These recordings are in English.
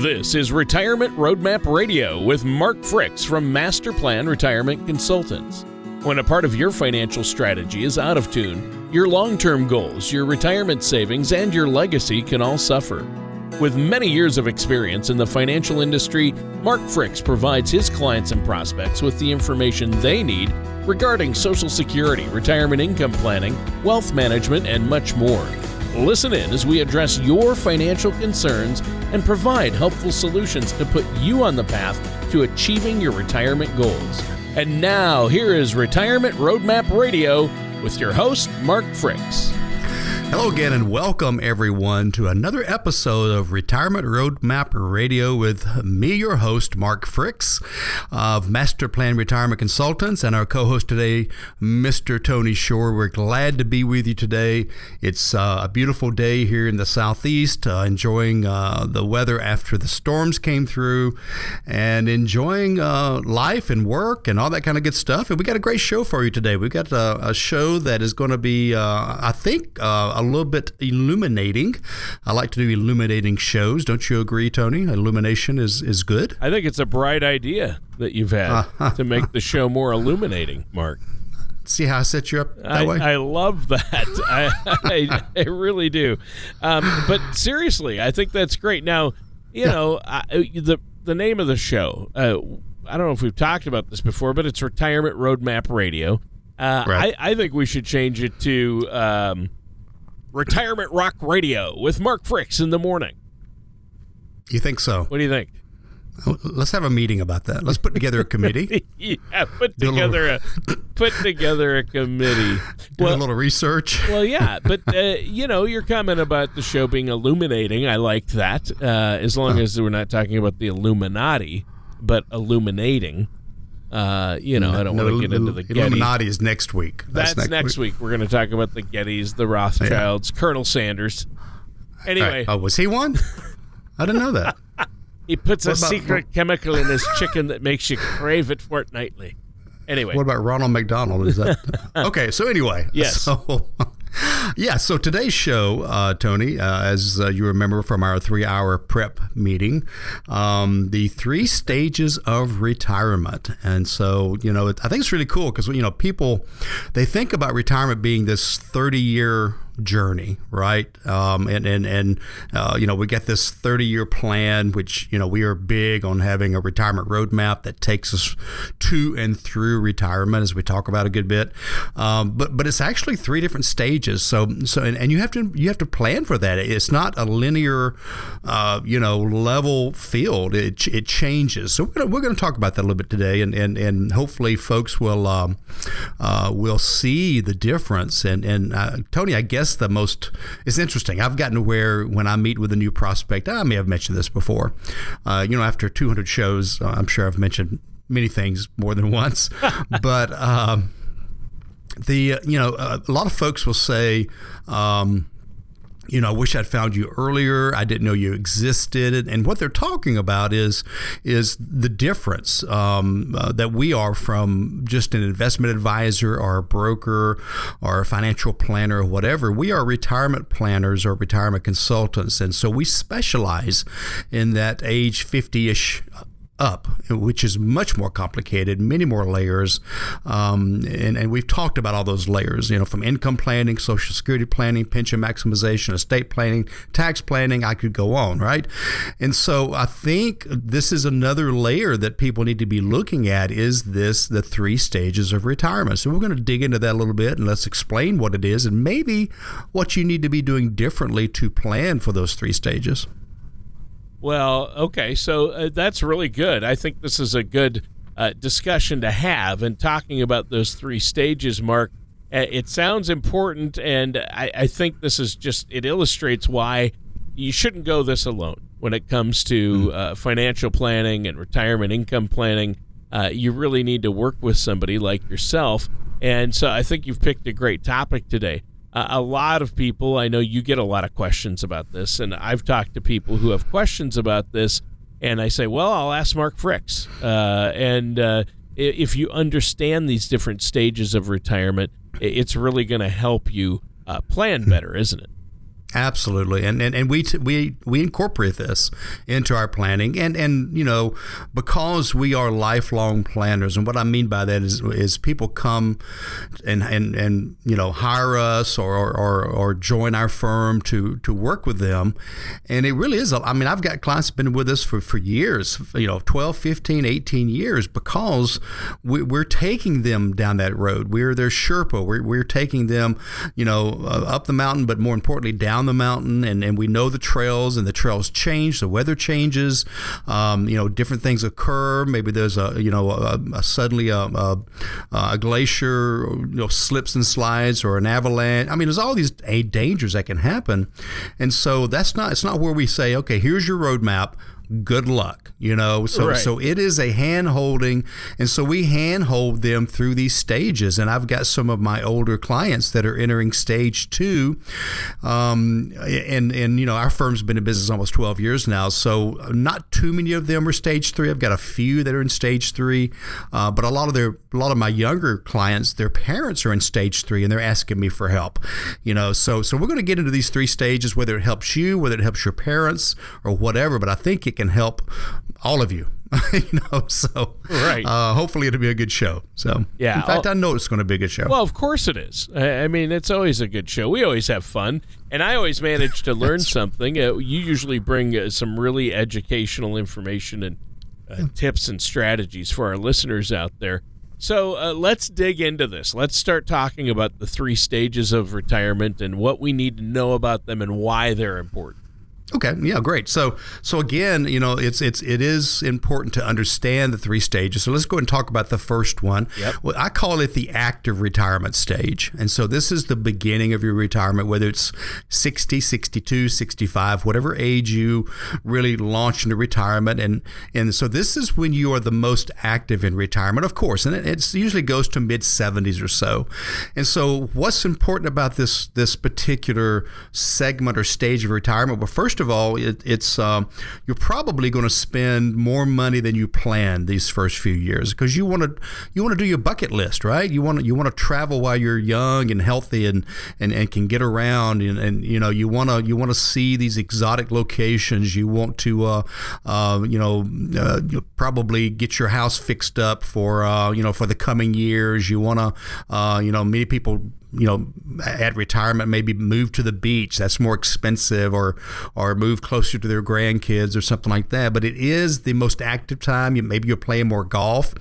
This is Retirement Roadmap Radio with Mark Fricks from Master Plan Retirement Consultants. When a part of your financial strategy is out of tune, your long term goals, your retirement savings, and your legacy can all suffer. With many years of experience in the financial industry, Mark Fricks provides his clients and prospects with the information they need regarding Social Security, retirement income planning, wealth management, and much more. Listen in as we address your financial concerns and provide helpful solutions to put you on the path to achieving your retirement goals. And now, here is Retirement Roadmap Radio with your host, Mark Fricks. Hello again, and welcome everyone to another episode of Retirement Roadmap Radio with me, your host, Mark Fricks of Master Plan Retirement Consultants, and our co host today, Mr. Tony Shore. We're glad to be with you today. It's uh, a beautiful day here in the Southeast, uh, enjoying uh, the weather after the storms came through and enjoying uh, life and work and all that kind of good stuff. And we got a great show for you today. We've got a, a show that is going to be, uh, I think, uh, a little bit illuminating. I like to do illuminating shows. Don't you agree, Tony? Illumination is, is good. I think it's a bright idea that you've had to make the show more illuminating, Mark. See how I set you up that I, way? I love that. I, I, I really do. Um, but seriously, I think that's great. Now, you Yeah. know, I, the the name of the show. Uh, I don't know if we've talked about this before, but it's Retirement Roadmap Radio. Uh, Right. I, I think we should change it to um, Retirement Rock Radio with Mark Fricks in the morning. you think so? What do you think? Let's have a meeting about that. Let's put together a committee, yeah, put Do a little- together a put together a committee. do Well, a little research. well, yeah, but uh, you know, your comment about the show being illuminating, I liked that. Uh, as long as we're not talking about the Illuminati, but illuminating. Uh, you know, I don't No, want to get into the Getty. Illuminati is next week. That's, next, week. We're going to talk about the Gettys, the Rothschilds, Colonel Sanders. Anyway. Oh, was he one? I didn't know that. he puts a about- secret chemical in his chicken that makes you crave it fortnightly. Anyway, What about Ronald McDonald? Is that okay? So anyway, Yes. So yeah, so today's show, uh, Tony, uh, as uh, you remember from our three-hour prep meeting, um, the three stages of retirement, and so you know, it, I think it's really cool because you know people they think about retirement being this thirty-year journey, right? Um, and and and uh, you know we get this 30 year plan, which you know we are big on having a retirement roadmap that takes us to and through retirement, as we talk about a good bit. Um, but but it's actually three different stages. So so and, and you have to you have to plan for that. It's not a linear, uh, you know, level field. It, it changes. So we're gonna we're gonna talk about that a little bit today, and and, and hopefully folks will um, uh, will see the difference. And and uh, Tony, I guess the most it's interesting. I've gotten to where when I meet with a new prospect, I may have mentioned this before. Uh, you know, after 200 shows, uh, I'm sure I've mentioned many things more than once, but. Um, the uh, you know uh, a lot of folks will say um, you know, I wish I'd found you earlier. I didn't know you existed. And what they're talking about is is the difference um, uh, that we are from just an investment advisor or a broker or a financial planner or whatever. We are retirement planners or retirement consultants, and so we specialize in that age fifty ish up, which is much more complicated, many more layers. Um, and, and we've talked about all those layers, you know, from income planning, social security planning, pension maximization, estate planning, tax planning. I could go on, right? And so I think this is another layer that people need to be looking at is this the three stages of retirement. So we're going to dig into that a little bit and let's explain what it is and maybe what you need to be doing differently to plan for those three stages. Well, okay, so uh, that's really good. I think this is a good uh, discussion to have and talking about those three stages, Mark. uh, It sounds important, and I, I think this is just it illustrates why you shouldn't go this alone when it comes to uh, financial planning and retirement income planning. Uh, you really need to work with somebody like yourself, and so I think you've picked a great topic today. Uh, a lot of people, I know you get a lot of questions about this, and I've talked to people who have questions about this, and I say, well, I'll ask Mark Fricks. Uh, and uh, if you understand these different stages of retirement, it's really going to help you uh, plan better, isn't it? Absolutely, and and, and we t- we we incorporate this into our planning, and and you know because we are lifelong planners, and what I mean by that is is people come and and and you know hire us or or, or join our firm to to work with them, and it really is. I mean, I've got clients been with us for for years, you know, 12, 15, 18 years, because we, we're taking them down that road. We're their Sherpa. We're we're taking them, you know, uh, up the mountain, but more importantly down down the mountain, and, and we know the trails, and the trails change, the weather changes, um, you know, different things occur. Maybe there's a you know a, a suddenly a, a, a, glacier, you know, slips and slides, or an avalanche. I mean, there's all these dangers that can happen, and so that's not it's not where we say, okay, here's your roadmap good luck you know? So right. so it is a hand holding and so we hand hold them through these stages. And i've got some of my older clients that are entering stage two um, and and you know our firm's been in business almost 12 years now. So not too many of them are stage three. I've got a few that are in stage three uh, but a lot of their a lot of my younger clients their parents are in stage three and they're asking me for help you know? So so we're going to get into these three stages whether it helps you whether it helps your parents or whatever but i think it can help all of you. you know, so right. Uh, hopefully it'll be a good show. So yeah, in fact, I'll, i know it's going to be a good show. Well, of course it is. I, mean, it's always a good show. We always have fun, and I always manage to learn something. Uh, you usually bring uh, some really educational information and uh, tips and strategies for our listeners out there. So uh, let's dig into this. Let's start talking about the three stages of retirement and what we need to know about them and why they're important. Okay, yeah, great. So, so again, you know, it's it's it is important to understand the three stages. So let's go and talk about the first one. Yep. Well, I call it the active retirement stage. And so this is the beginning of your retirement, whether it's 60, 62, 65, whatever age you really launch into retirement. And and so this is when you are the most active in retirement, of course, and it it's usually goes to mid 70s or so. And so what's important about this this particular segment or stage of retirement? Well, first of all, it, it's um, you're probably going to spend more money than you planned these first few years because you want to you want to do your bucket list, right? You want you want to travel while you're young and healthy and and, and can get around and, and you know you want to you want to see these exotic locations. You want to uh, uh, you know uh, probably get your house fixed up for uh, you know for the coming years. You want to uh, you know many people you know at retirement maybe move to the beach. That's more expensive or or move closer to their grandkids or something like that. But it is the most active time. You, maybe you're playing more golf.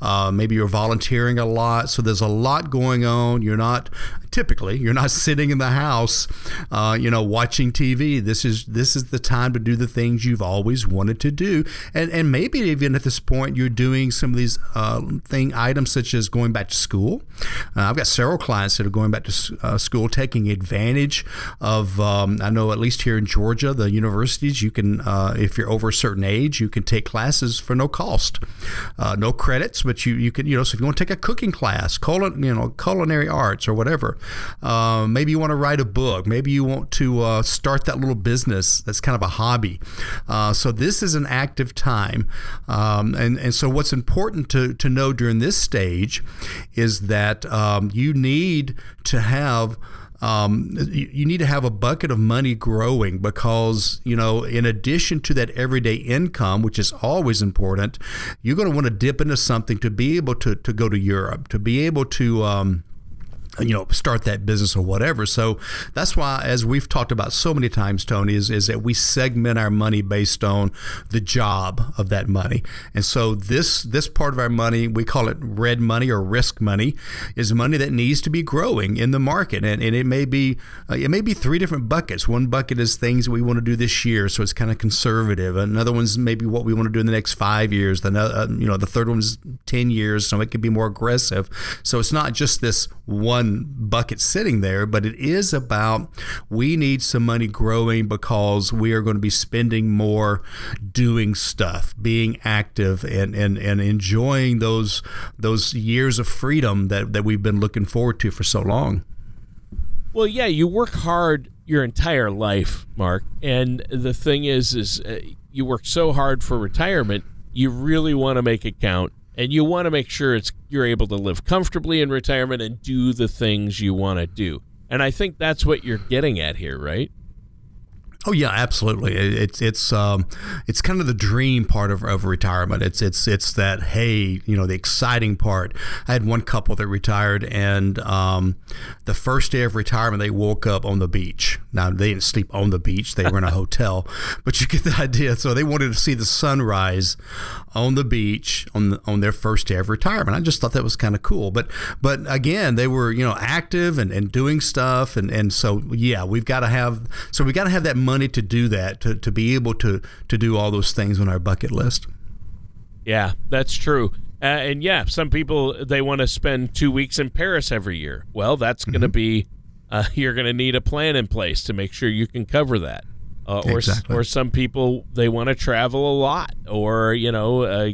Uh, maybe you're volunteering a lot. So there's a lot going on. You're not typically you're not sitting in the house uh, you know watching TV this is this is the time to do the things you've always wanted to do. And and maybe even at this point you're doing some of these uh, thing items such as going back to school. Uh, I've got several clients that are going back to uh, school, taking advantage of. Um, I know at least here in Georgia, the universities you can, uh, if you're over a certain age, you can take classes for no cost, uh, no credits, but you you can you know so if you want to take a cooking class, culin, you know culinary arts or whatever, uh, maybe you want to write a book, maybe you want to uh, start that little business that's kind of a hobby. Uh, so this is an active time, um, and and so what's important to to know during this stage is that um, you need to have um, you need to have a bucket of money growing because you know in addition to that everyday income which is always important you're going to want to dip into something to be able to, to go to europe to be able to um, you know start that business or whatever. So that's why as we've talked about so many times tony is, is that we segment our money based on the job of that money. And so this this part of our money we call it red money or risk money is money that needs to be growing in the market. And, and it may be uh, it may be three different buckets. One bucket is things we want to do this year so it's kind of conservative. Another one's maybe what we want to do in the next five years. The uh, you know the third one's 10 years so it could be more aggressive. So it's not just this one one bucket sitting there, but it is about we need some money growing because we are going to be spending more doing stuff, being active and, and, and enjoying those those years of freedom that, that we've been looking forward to for so long. Well, yeah, you work hard your entire life, Mark. And the thing is is uh, you work so hard for retirement, you really want to make it count and you want to make sure it's you're able to live comfortably in retirement and do the things you want to do. And I think that's what you're getting at here, right? Oh yeah, absolutely. It's it's um, it's kind of the dream part of, of retirement. It's it's it's that hey, you know, the exciting part. I had one couple that retired, and um, the first day of retirement, they woke up on the beach. Now they didn't sleep on the beach; they were in a hotel, but you get the idea. So they wanted to see the sunrise on the beach on the, on their first day of retirement. I just thought that was kind of cool. But but again, they were you know active and, and doing stuff, and and so yeah, we've got to have so we got to have that money to do that to, to be able to to do all those things on our bucket list. Yeah, that's true. Uh, and yeah, some people they want to spend two weeks in Paris every year. Well, that's going to mm-hmm. be uh, you're going to need a plan in place to make sure you can cover that. Uh, or exactly. or some people they want to travel a lot, or you know, uh,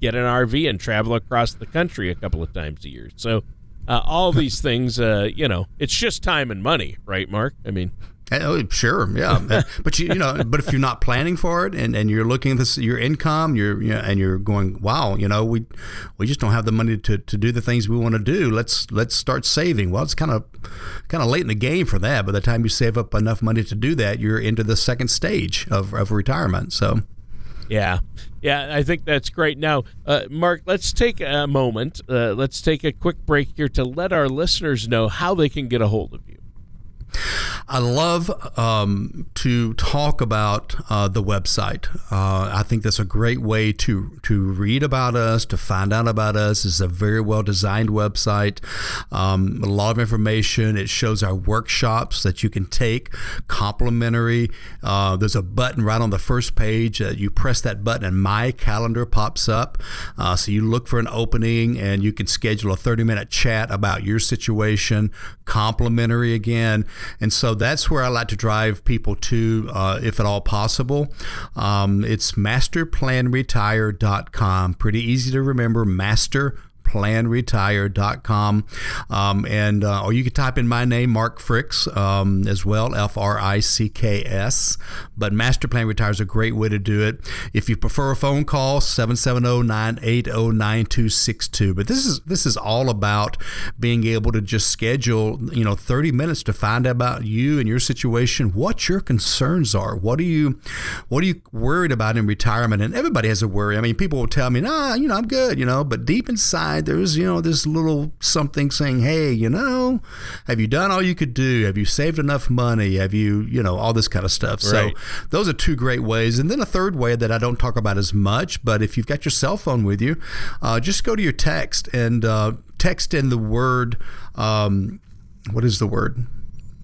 get an RV and travel across the country a couple of times a year. So uh, all these things, uh, you know, it's just time and money, right, Mark? I mean, Oh, sure, yeah, but you, you know, but if you're not planning for it and, and you're looking at this your income, you're you know, and you're going, wow, you know, we we just don't have the money to, to do the things we want to do. Let's let's start saving. Well, it's kind of kind of late in the game for that. By the time you save up enough money to do that, you're into the second stage of, of retirement. So, yeah, yeah, I think that's great. Now, uh, Mark, let's take a moment. Uh, let's take a quick break here to let our listeners know how they can get a hold of you. I love um, to talk about uh, the website. Uh, I think that's a great way to to read about us, to find out about us. It's a very well designed website. Um, a lot of information. It shows our workshops that you can take complimentary. Uh, there's a button right on the first page. you press that button, and my calendar pops up. Uh, so you look for an opening, and you can schedule a 30 minute chat about your situation, complimentary again. And so that's where I like to drive people to, uh, if at all possible. Um, it's masterplanretire.com. Pretty easy to remember. Master planretire.com. Um, and uh, or you can type in my name, Mark Fricks, um, as well, F R I C K S. But Master Plan Retire is a great way to do it. If you prefer a phone call, 770-980-9262. But this is this is all about being able to just schedule, you know, 30 minutes to find out about you and your situation, what your concerns are. What are you what are you worried about in retirement? And everybody has a worry. I mean, people will tell me, nah, you know, I'm good, you know, but deep inside inside there's you know this little something saying hey you know have you done all you could do? Have you saved enough money? Have you you know all this kind of stuff. Right. so those are two great ways. And then a third way that i don't talk about as much but if you've got your cell phone with you uh, just go to your text and uh, text in the word um, what is the word?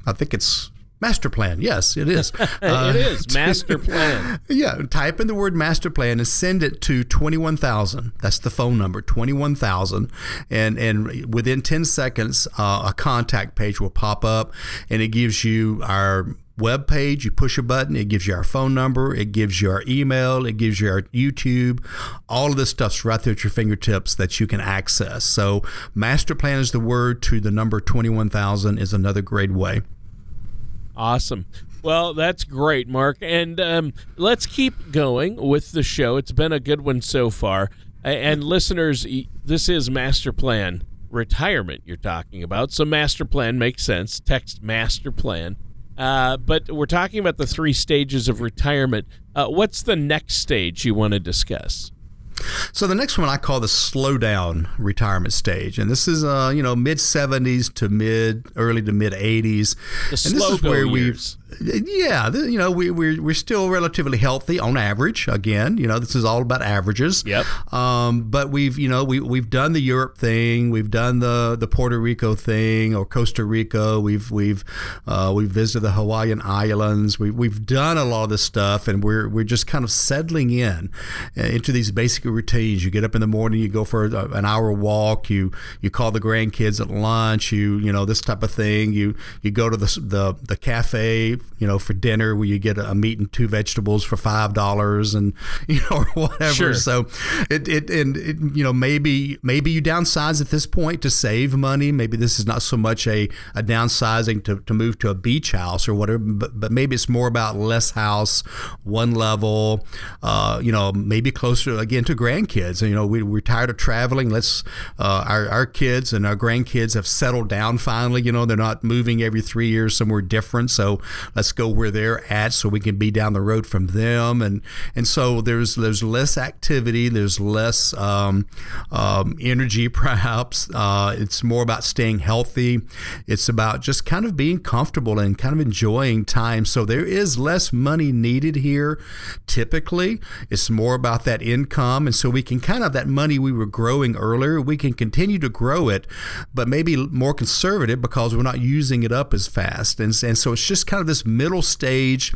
I think it's Master plan. Yes, it is. Uh, it is master plan. yeah, type in the word master plan and send it to 21,000. That's the phone number, 21,000. And and within 10 seconds, uh, a contact page will pop up and it gives you our web page. You push a button, it gives you our phone number, it gives you our email, it gives you our YouTube. All of this stuff's right there at your fingertips that you can access. So, master plan is the word to the number 21,000 is another great way. Awesome. Well, that's great, Mark. And um, let's keep going with the show. It's been a good one so far. And listeners, this is Master Plan retirement you're talking about. So, Master Plan makes sense. Text Master Plan. Uh, but we're talking about the three stages of retirement. Uh, what's the next stage you want to discuss? So the next one I call the slow down retirement stage, and this is uh you know mid seventies to mid early to mid eighties, and this is where we've yeah, you know, we, we're, we're still relatively healthy on average. Again, you know, this is all about averages. Yep. Um, but we've, you know, we, we've done the Europe thing. We've done the, the Puerto Rico thing or Costa Rica. We've, we've, uh, we've visited the Hawaiian Islands. We, we've done a lot of this stuff and we're, we're just kind of settling in uh, into these basic routines. You get up in the morning, you go for an hour walk, you, you call the grandkids at lunch, you, you know, this type of thing. You, you go to the, the, the cafe you know, for dinner where you get a meat and two vegetables for five dollars and you know or whatever. Sure. So it, it and it, you know maybe maybe you downsize at this point to save money. Maybe this is not so much a, a downsizing to, to move to a beach house or whatever, but, but maybe it's more about less house, one level, uh, you know, maybe closer again to grandkids. And, You know, we, we're tired of traveling. Let's uh, our, our kids and our grandkids have settled down finally. You know, they're not moving every three years somewhere different. So let's go where they're at so we can be down the road from them. And and so there's there's less activity, there's less um, um, energy, perhaps. Uh, it's more about staying healthy. It's about just kind of being comfortable and kind of enjoying time. So there is less money needed here. Typically, it's more about that income, and so we can kind of that money we were growing earlier. We can continue to grow it, but maybe more conservative because we're not using it up as fast. And, and so it's just kind of this middle stage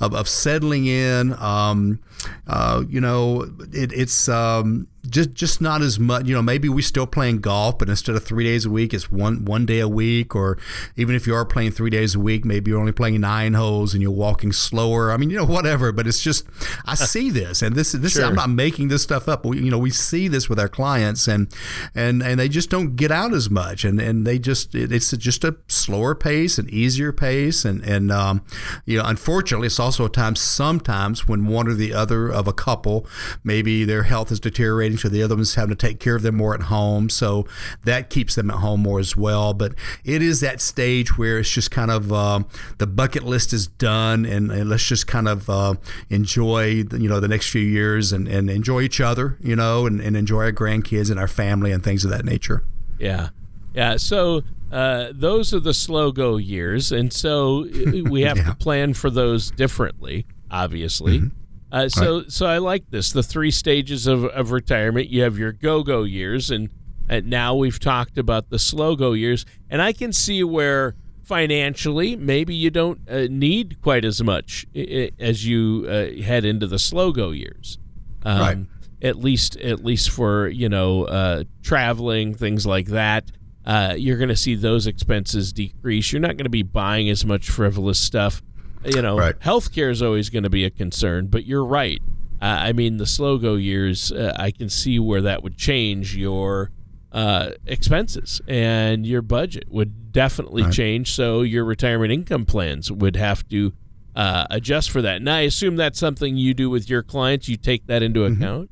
of, of settling in. Um, uh, you know, it, it's um, just just not as much. You know, maybe we're still playing golf, but instead of three days a week, it's one one day a week. Or even if you are playing three days a week, maybe you're only playing nine holes and you're walking slower. I mean, you know, whatever. But it's just I see this, and this this sure. I'm not making this stuff up. We, you know, we see this with our clients, and and and they just don't get out as much, and and they just it, it's just a slower pace, an easier pace, and and um, you know, unfortunately, it's also a time sometimes when one or the other of a couple maybe their health is deteriorating so the other one's having to take care of them more at home. So that keeps them at home more as well. But it is that stage where it's just kind of uh, the bucket list is done, and, and let's just kind of uh, enjoy you know the next few years and, and enjoy each other, you know, and, and enjoy our grandkids and our family and things of that nature. Yeah, yeah. So uh, those are the slow go years, and so we have yeah. to plan for those differently, obviously. Mm-hmm. Uh, so right. so I like this. The three stages of, of retirement. You have your go go years, and, and now we've talked about the slow go years, and I can see where financially maybe you don't uh, need quite as much as you uh, head into the slow go years. Um, right. At least at least for you know uh, traveling things like that. Uh, you're going to see those expenses decrease. You're not going to be buying as much frivolous stuff you know, right. healthcare is always going to be a concern, but you're right. Uh, I mean, the slow go years, uh, I can see where that would change your uh, expenses and your budget would definitely right. change. So your retirement income plans would have to uh, adjust for that. And I assume that's something you do with your clients. You take that into mm-hmm. account.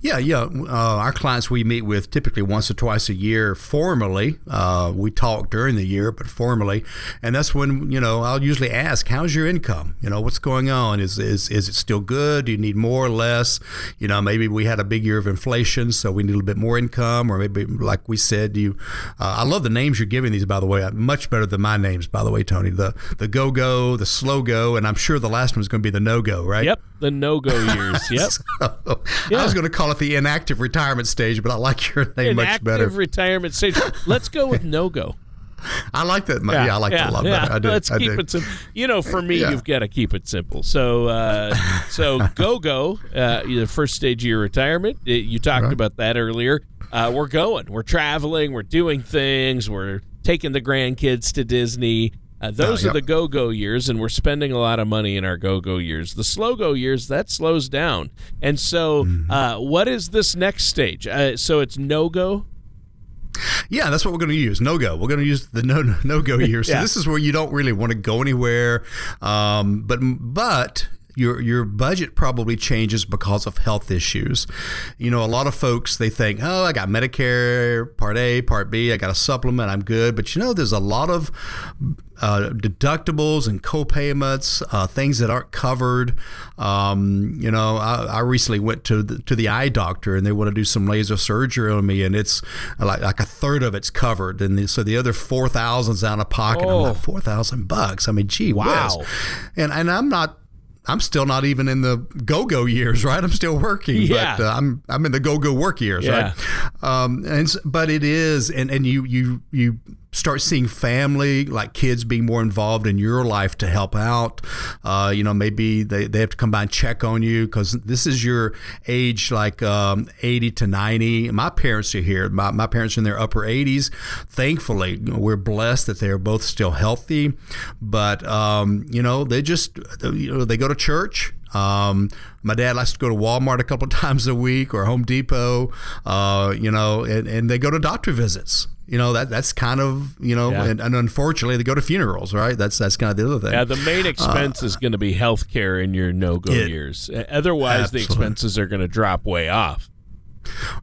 Yeah, yeah. Uh, our clients we meet with typically once or twice a year formally. Uh, we talk during the year, but formally, and that's when you know I'll usually ask, "How's your income? You know, what's going on? Is is is it still good? Do you need more or less? You know, maybe we had a big year of inflation, so we need a little bit more income, or maybe like we said, you. Uh, I love the names you're giving these, by the way. Much better than my names, by the way, Tony. The the go go, the slow go, and I'm sure the last one is going to be the no go, right? Yep, the no go years. Yep. so, yeah. Going to call it the inactive retirement stage, but I like your name inactive much better. retirement stage. Let's go with no go. I like that. Yeah, yeah I like yeah, that a lot yeah. better. I do. Let's I keep do. it simple. You know, for me, you've got to keep it simple. So, uh, so go go. Uh, the first stage of your retirement. Uh, you talked right. about that earlier. Uh, we're going. We're traveling. We're doing things. We're taking the grandkids to Disney. Uh, those uh, yep. are the go go years, and we're spending a lot of money in our go go years. The slow go years, that slows down. And so, mm-hmm. uh, what is this next stage? Uh, so it's no go? Yeah, that's what we're going to use. No go. We're going to use the no no go year. So yeah. this is where you don't really want to go anywhere, um, but but your your budget probably changes because of health issues. You know, a lot of folks they think, "Oh, I got Medicare Part A, Part B, I got a supplement, I'm good." But you know, there's a lot of uh, deductibles and co-payments, uh, things that aren't covered. Um, you know, I, I, recently went to the, to the eye doctor and they want to do some laser surgery on me, and it's like, like a third of it's covered, and the, so the other four thousand's out of pocket. Oh. I'm like four thousand bucks. I mean, gee wow. whiz. And and I'm not I'm still not even in the go-go years, right? I'm still working, yeah. but uh, I'm I'm in the go-go work years, yeah. right? Um, and but it is, and and you you you start seeing family, like kids being more involved in your life to help out. Uh, you know, maybe they, they have to come by and check on you because this is your age, like um, 80 to 90. My parents are here. My, my parents are in their upper 80s. Thankfully, we're blessed that they're both still healthy. But, um, you know, they just, you know, they go to church. Um, my dad likes to go to Walmart a couple times a week or Home Depot, uh, you know, and, and they go to doctor visits. You know that that's kind of you know yeah. and, and, unfortunately they go to funerals right? That's that's kind of the other thing. Yeah the main uh, expense uh, is going to be health care in your no-go years. Otherwise absolutely. the expenses are going to drop way off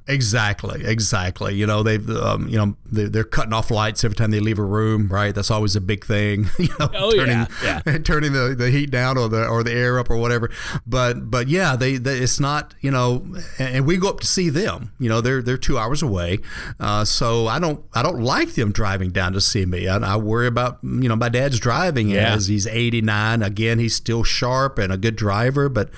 Exactly, exactly. You know, they've, um, you know, they're, they're, cutting off lights every time they leave a room, right? That's always a big thing. you know, oh turning, yeah, yeah. turning the, the heat down or the or the air up or whatever. But but yeah, they, they it's not you know, and we go up to see them. You know, they're they're two hours away, uh, so I don't I don't like them driving down to see me. I, I worry about you know my dad's driving yeah. as he's 89. Again, he's still sharp and a good driver, but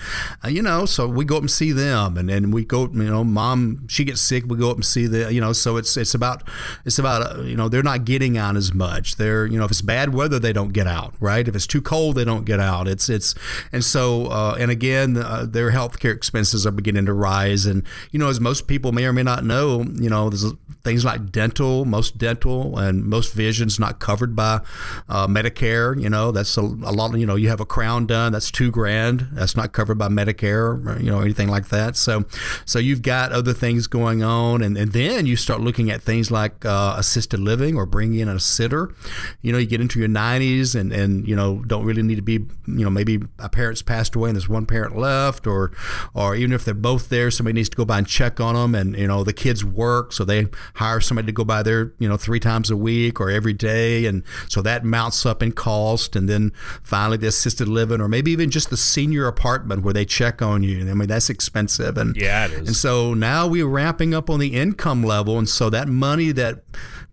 uh, you know, so we go up and see them, and then we go you know, mom she gets sick, we go up and see the, you know, so it's it's about it's about uh, you know they're not getting out as much. They're you know if it's bad weather they don't get out, right? If it's too cold they don't get out. It's it's and so uh, and again uh, their healthcare expenses are beginning to rise, and you know as most people may or may not know, you know there's things like dental, most dental and most vision's not covered by uh, Medicare. You know that's a, a lot. You know you have a crown done, that's two grand. That's not covered by Medicare, or, you know anything like that. So so you've got other things going on, and, and then you start looking at things like uh, assisted living or bringing in a sitter. You know, you get into your 90s and, and you know don't really need to be you know maybe a parent's passed away and there's one parent left, or or even if they're both there, somebody needs to go by and check on them, and you know the kids work, so they hire somebody to go by there you know three times a week or every day, and so that mounts up in cost, and then finally the assisted living or maybe even just the senior apartment where they check on you. I mean that's expensive, and yeah, it is. And so now we're ramping up on the income level, and so that money that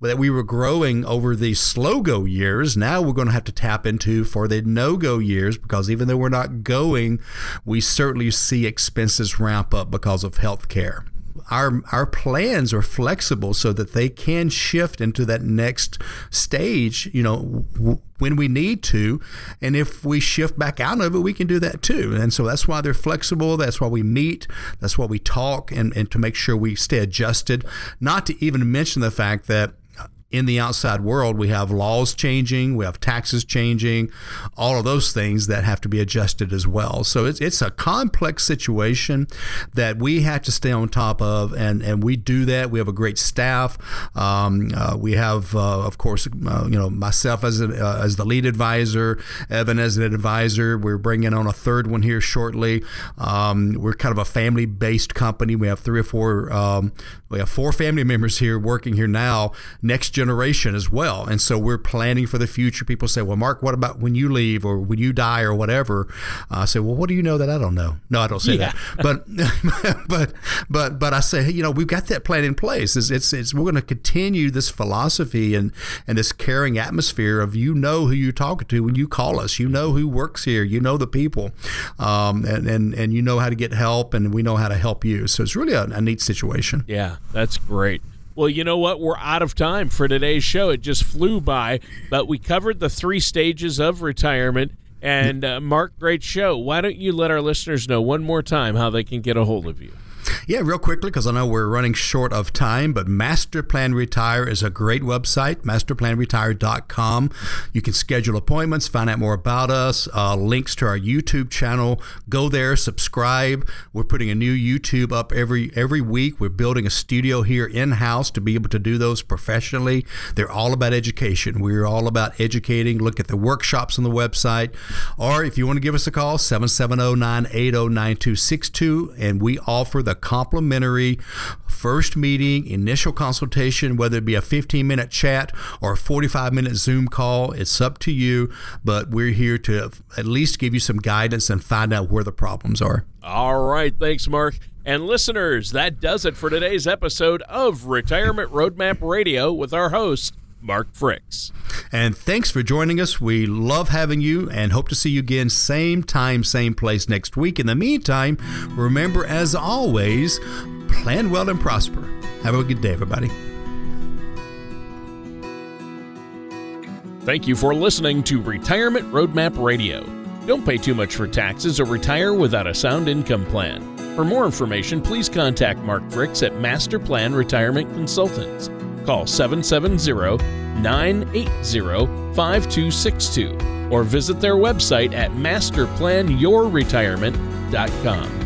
that we were growing over the slow go years, now we're going to have to tap into for the no go years because even though we're not going, we certainly see expenses ramp up because of health care our our plans are flexible so that they can shift into that next stage you know when we need to and if we shift back out of it we can do that too. And so that's why they're flexible. That's why we meet. That's why we talk and, and to make sure we stay adjusted. Not to even mention the fact that in the outside world, we have laws changing, we have taxes changing, all of those things that have to be adjusted as well. So it's, it's a complex situation that we have to stay on top of, and, and we do that. We have a great staff. Um, uh, we have, uh, of course, uh, you know, myself as, a, uh, as the lead advisor, Evan as an advisor. We're bringing on a third one here shortly. Um, we're kind of a family based company. We have three or four, um, we have four family members here working here now. Next generation as well. And so we're planning for the future. People say, well, Mark, what about when you leave or when you die or whatever? Uh, I say, well, what do you know that I don't know? No, I don't say yeah. that. But, but, but, but I say, hey, you know, we've got that plan in place. It's, it's, it's we're going to continue this philosophy and, and this caring atmosphere of you know who you're talking to when you call us. You know who works here. You know the people, um, and, and, and you know how to get help, and we know how to help you. So it's really a, a neat situation. Yeah, that's great. Well, you know what? We're out of time for today's show. It just flew by, but we covered the three stages of retirement. And uh, Mark, great show. Why don't you let our listeners know one more time how they can get a hold of you? Yeah, real quickly, because I know we're running short of time, but Master Plan Retire is a great website, masterplanretire.com. You can schedule appointments, find out more about us, uh, links to our YouTube channel. Go there, subscribe. We're putting a new YouTube up every every week. We're building a studio here in house to be able to do those professionally. They're all about education. We're all about educating. Look at the workshops on the website. Or if you want to give us a call, 770 980 9262, and we offer the complimentary first meeting, initial consultation, whether it be a 15 minute chat or a 45 minute Zoom call. It's up to you, but we're here to at least give you some guidance and find out where the problems are. All right. Thanks, Mark. And listeners, that does it for today's episode of Retirement Roadmap Radio with our host, Mark Fricks. And thanks for joining us. We love having you and hope to see you again, same time, same place next week. In the meantime, remember, as always, plan well and prosper. Have a good day, everybody. Thank you for listening to Retirement Roadmap Radio. Don't pay too much for taxes or retire without a sound income plan. For more information, please contact Mark Fricks at Master Plan Retirement Consultants. Call 770 980 5262 or visit their website at masterplanyourretirement.com.